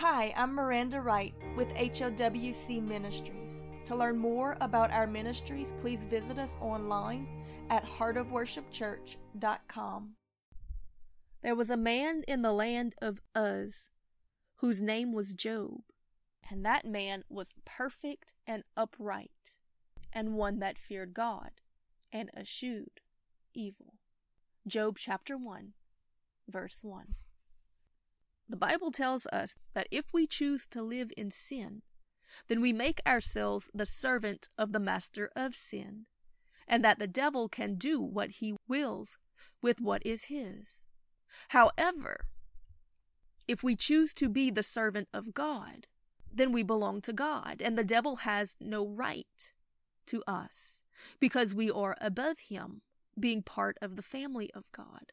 Hi, I'm Miranda Wright with HOWC Ministries. To learn more about our ministries, please visit us online at heartofworshipchurch.com. There was a man in the land of Uz whose name was Job, and that man was perfect and upright, and one that feared God and eschewed evil. Job chapter 1, verse 1. The Bible tells us that if we choose to live in sin, then we make ourselves the servant of the master of sin, and that the devil can do what he wills with what is his. However, if we choose to be the servant of God, then we belong to God, and the devil has no right to us because we are above him, being part of the family of God.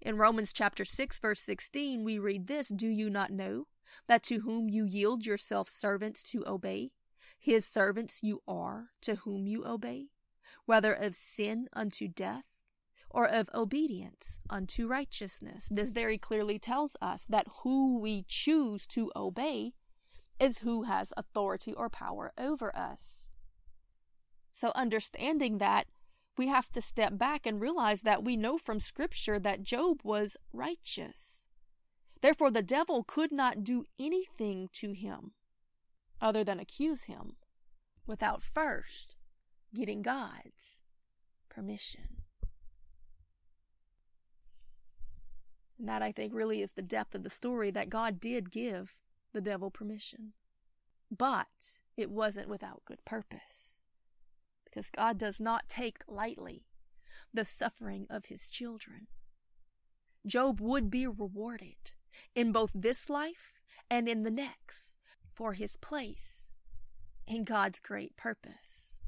In Romans chapter 6 verse 16 we read this, do you not know that to whom you yield yourself servants to obey, his servants you are to whom you obey, whether of sin unto death or of obedience unto righteousness. This very clearly tells us that who we choose to obey is who has authority or power over us. So, understanding that, we have to step back and realize that we know from Scripture that Job was righteous. Therefore, the devil could not do anything to him other than accuse him without first getting God's permission. And that, I think, really is the depth of the story that God did give the devil permission. But it wasn't without good purpose. Because God does not take lightly the suffering of his children. Job would be rewarded in both this life and in the next for his place in God's great purpose.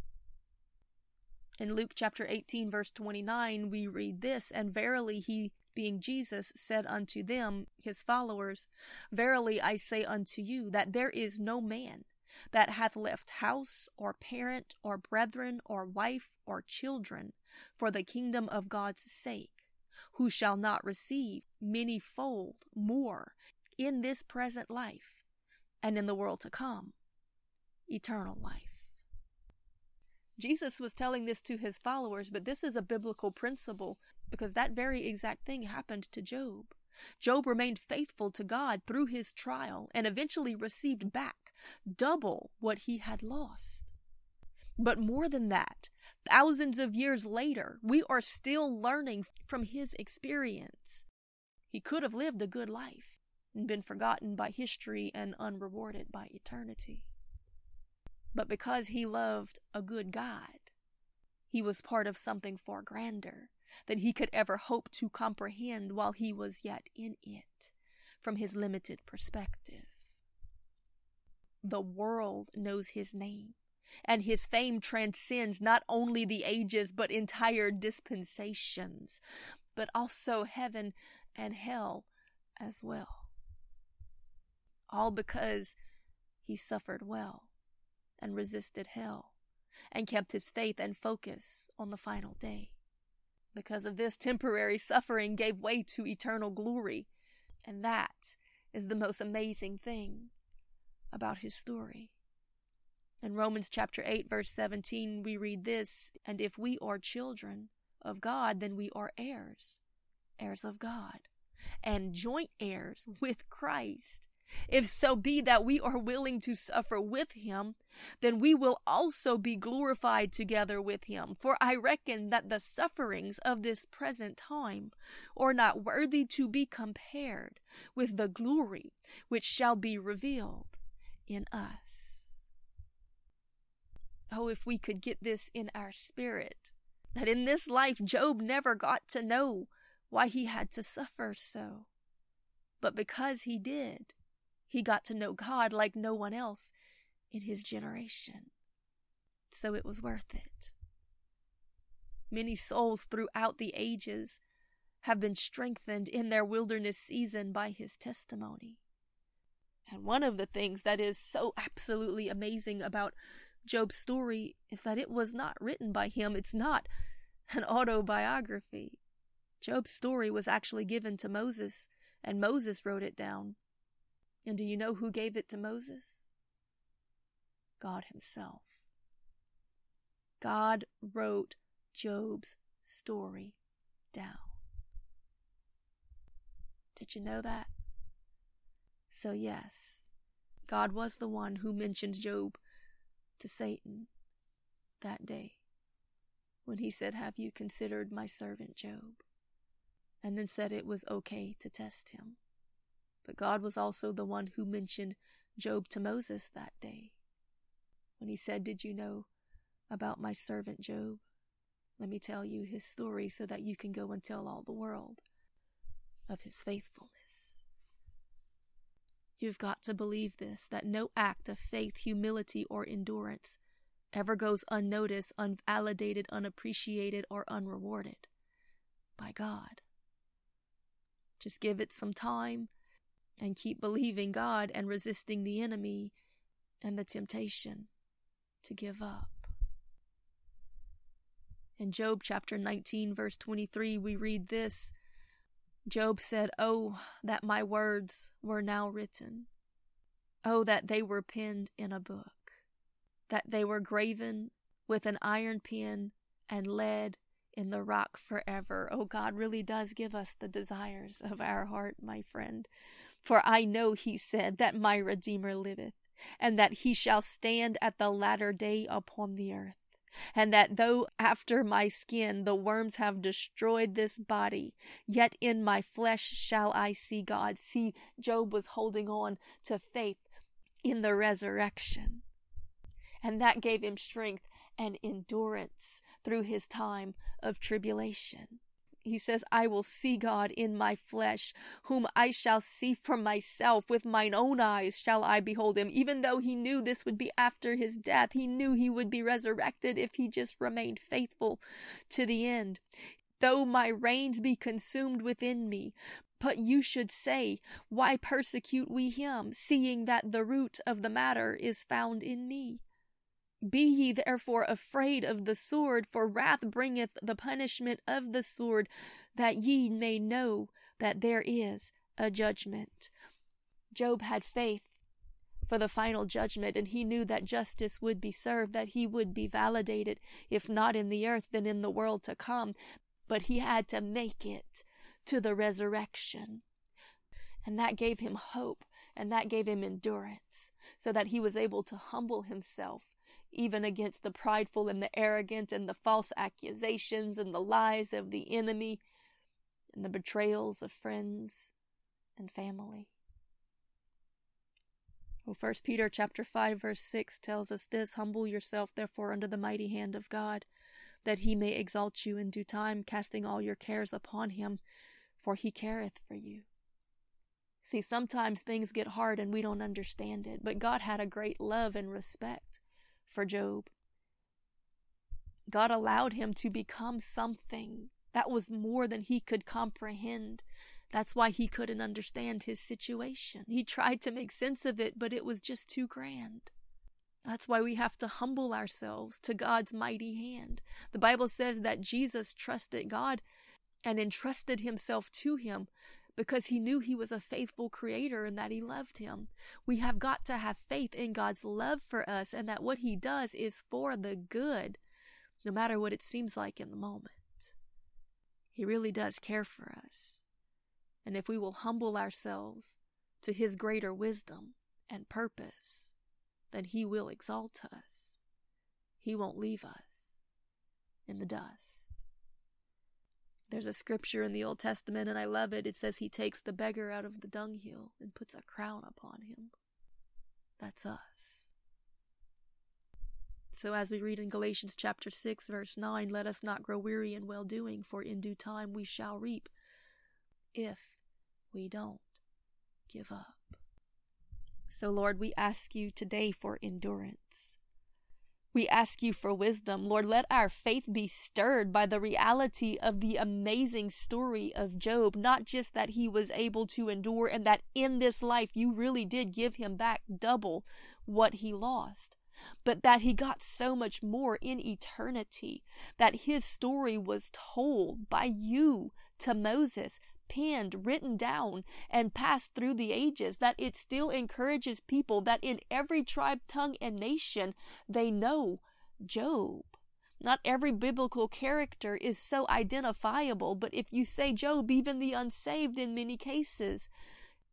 In Luke chapter 18, verse 29, we read this And verily he being Jesus, said unto them, his followers, Verily I say unto you, that there is no man that hath left house, or parent, or brethren, or wife, or children, for the kingdom of God's sake, who shall not receive manyfold more in this present life, and in the world to come, eternal life. Jesus was telling this to his followers, but this is a biblical principle because that very exact thing happened to Job. Job remained faithful to God through his trial and eventually received back double what he had lost. But more than that, thousands of years later, we are still learning from his experience. He could have lived a good life and been forgotten by history and unrewarded by eternity. But because he loved a good God, he was part of something far grander than he could ever hope to comprehend while he was yet in it from his limited perspective. The world knows his name, and his fame transcends not only the ages but entire dispensations, but also heaven and hell as well. All because he suffered well and resisted hell and kept his faith and focus on the final day. Because of this, temporary suffering gave way to eternal glory. And that is the most amazing thing about his story. In Romans chapter 8 verse 17 we read this, and if we are children of God, then we are heirs, heirs of God, and joint heirs with Christ, if so be that we are willing to suffer with him, then we will also be glorified together with him. For I reckon that the sufferings of this present time are not worthy to be compared with the glory which shall be revealed in us. Oh, if we could get this in our spirit, that in this life Job never got to know why he had to suffer so. But because he did, he got to know God like no one else in his generation. So it was worth it. Many souls throughout the ages have been strengthened in their wilderness season by his testimony. And one of the things that is so absolutely amazing about Job's story is that it was not written by him. It's not an autobiography. Job's story was actually given to Moses, and Moses wrote it down. And do you know who gave it to Moses? God Himself. God wrote Job's story down. Did you know that? So, yes, God was the one who mentioned Job to Satan that day when he said, Have you considered my servant Job? And then said it was okay to test him. But God was also the one who mentioned Job to Moses that day when he said, Did you know about my servant Job? Let me tell you his story so that you can go and tell all the world of his faithfulness. You've got to believe this that no act of faith, humility, or endurance ever goes unnoticed, unvalidated, unappreciated, or unrewarded by God. Just give it some time and keep believing God and resisting the enemy and the temptation to give up. In Job chapter 19, verse 23, we read this Job said, Oh, that my words were now written. Oh, that they were penned in a book that they were graven with an iron pen and lead in the rock forever. Oh, God really does give us the desires of our heart, my friend. For I know, he said, that my Redeemer liveth, and that he shall stand at the latter day upon the earth. And that though after my skin the worms have destroyed this body, yet in my flesh shall I see God. See, Job was holding on to faith in the resurrection and that gave him strength and endurance through his time of tribulation. He says, I will see God in my flesh, whom I shall see for myself. With mine own eyes shall I behold him. Even though he knew this would be after his death, he knew he would be resurrected if he just remained faithful to the end. Though my reins be consumed within me, but you should say, Why persecute we him, seeing that the root of the matter is found in me? Be ye therefore afraid of the sword, for wrath bringeth the punishment of the sword, that ye may know that there is a judgment. Job had faith for the final judgment, and he knew that justice would be served, that he would be validated, if not in the earth, then in the world to come. But he had to make it to the resurrection. And that gave him hope, and that gave him endurance, so that he was able to humble himself even against the prideful and the arrogant and the false accusations and the lies of the enemy and the betrayals of friends and family. Well, First Peter chapter five verse six tells us this: Humble yourself, therefore, under the mighty hand of God, that He may exalt you in due time, casting all your cares upon Him, for He careth for you. See, sometimes things get hard and we don't understand it, but God had a great love and respect for Job. God allowed him to become something that was more than he could comprehend. That's why he couldn't understand his situation. He tried to make sense of it, but it was just too grand. That's why we have to humble ourselves to God's mighty hand. The Bible says that Jesus trusted God and entrusted himself to him because he knew he was a faithful creator and that he loved him. We have got to have faith in God's love for us and that what he does is for the good, no matter what it seems like in the moment. He really does care for us. And if we will humble ourselves to his greater wisdom and purpose, then he will exalt us. He won't leave us in the dust. There's a scripture in the Old Testament, and I love it. It says he takes the beggar out of the dunghill and puts a crown upon him. That's us. So, as we read in Galatians chapter 6, verse 9, let us not grow weary in well doing, for in due time we shall reap if we don't give up. So, Lord, we ask you today for endurance. We ask you for wisdom. Lord, let our faith be stirred by the reality of the amazing story of Job. Not just that he was able to endure and that in this life you really did give him back double what he lost, but that he got so much more in eternity. That his story was told by you to Moses penned, written down, and passed through the ages, that it still encourages people that in every tribe, tongue, and nation they know Job. Not every biblical character is so identifiable, but if you say Job, even the unsaved in many cases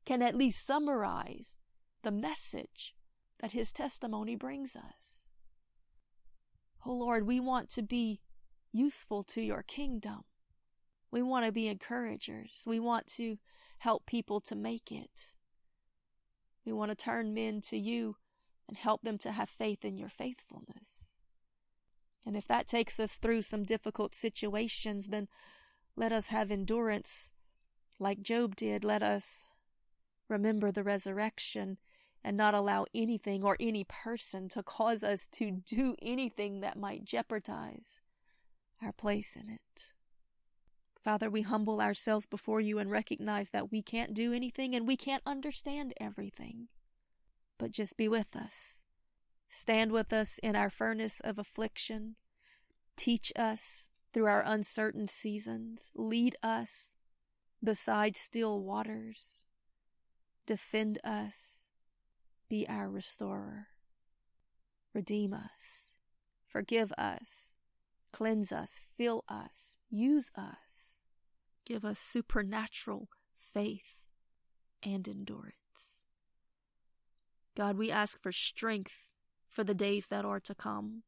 can at least summarize the message that his testimony brings us. Oh Lord, we want to be useful to your kingdom. We want to be encouragers. We want to help people to make it. We want to turn men to you and help them to have faith in your faithfulness. And if that takes us through some difficult situations, then let us have endurance like Job did. Let us remember the resurrection and not allow anything or any person to cause us to do anything that might jeopardize our place in it. Father, we humble ourselves before you and recognize that we can't do anything and we can't understand everything. But just be with us. Stand with us in our furnace of affliction. Teach us through our uncertain seasons. Lead us beside still waters. Defend us. Be our restorer. Redeem us. Forgive us. Cleanse us. Fill us. Use us. Give us supernatural faith and endurance. God, we ask for strength for the days that are to come.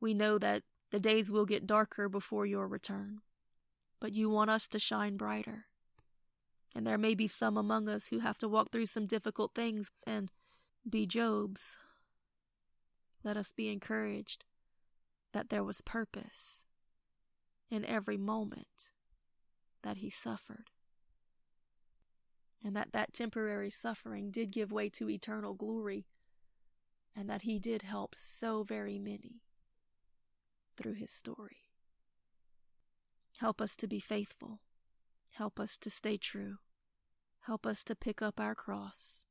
We know that the days will get darker before your return, but you want us to shine brighter. And there may be some among us who have to walk through some difficult things and be Job's. Let us be encouraged that there was purpose in every moment that he suffered. And that that temporary suffering did give way to eternal glory and that he did help so very many through his story. Help us to be faithful. Help us to stay true. Help us to pick up our cross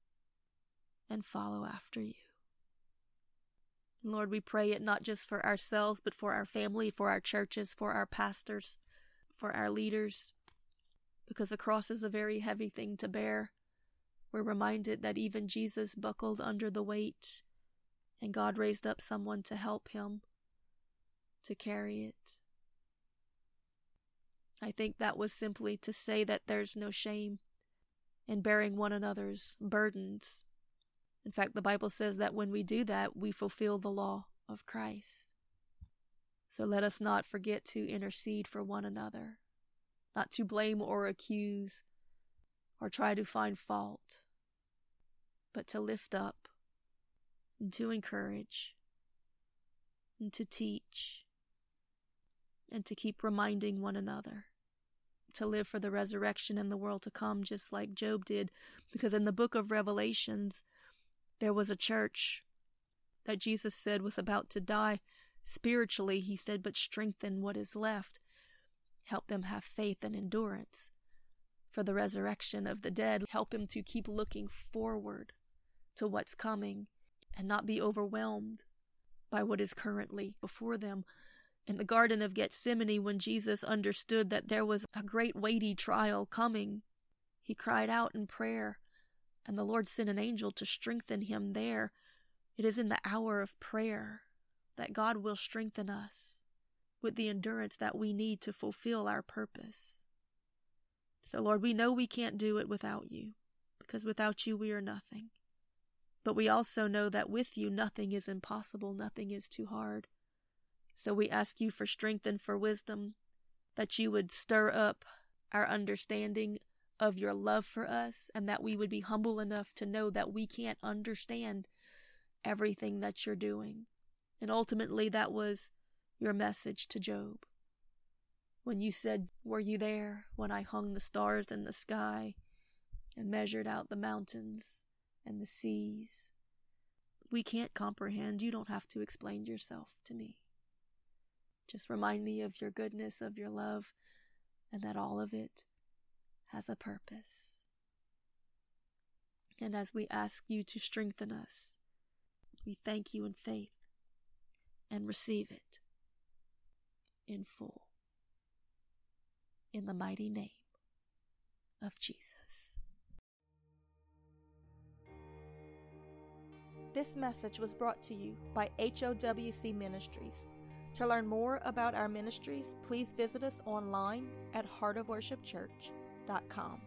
and follow after you. Lord, we pray it not just for ourselves, but for our family, for our churches, for our pastors, for our leaders, because a cross is a very heavy thing to bear. We're reminded that even Jesus buckled under the weight and God raised up someone to help him to carry it. I think that was simply to say that there's no shame in bearing one another's burdens. In fact, the Bible says that when we do that, we fulfill the law of Christ. So let us not forget to intercede for one another, not to blame or accuse or try to find fault, but to lift up and to encourage and to teach and to keep reminding one another to live for the resurrection and the world to come, just like Job did. Because in the book of Revelations, there was a church that Jesus said was about to die spiritually. He said, but strengthen what is left, help them have faith and endurance for the resurrection of the dead, help them to keep looking forward to what's coming and not be overwhelmed by what is currently before them. In the Garden of Gethsemane, when Jesus understood that there was a great weighty trial coming, he cried out in prayer, and the Lord sent an angel to strengthen him there. It is in the hour of prayer that God will strengthen us with the endurance that we need to fulfill our purpose. So, Lord, we know we can't do it without you, because without you we are nothing. But we also know that with you nothing is impossible, nothing is too hard. So we ask you for strength and for wisdom, that you would stir up our understanding of your love for us, and that we would be humble enough to know that we can't understand everything that you're doing. And ultimately, that was your message to Job. When you said, Were you there when I hung the stars in the sky and measured out the mountains and the seas. We can't comprehend. You don't have to explain yourself to me. Just remind me of your goodness, of your love, and that all of it has a purpose. And as we ask you to strengthen us, we thank you in faith and receive it in full. In the mighty name of Jesus. This message was brought to you by HOWC Ministries. To learn more about our ministries, please visit us online at heartofworshipchurch.com.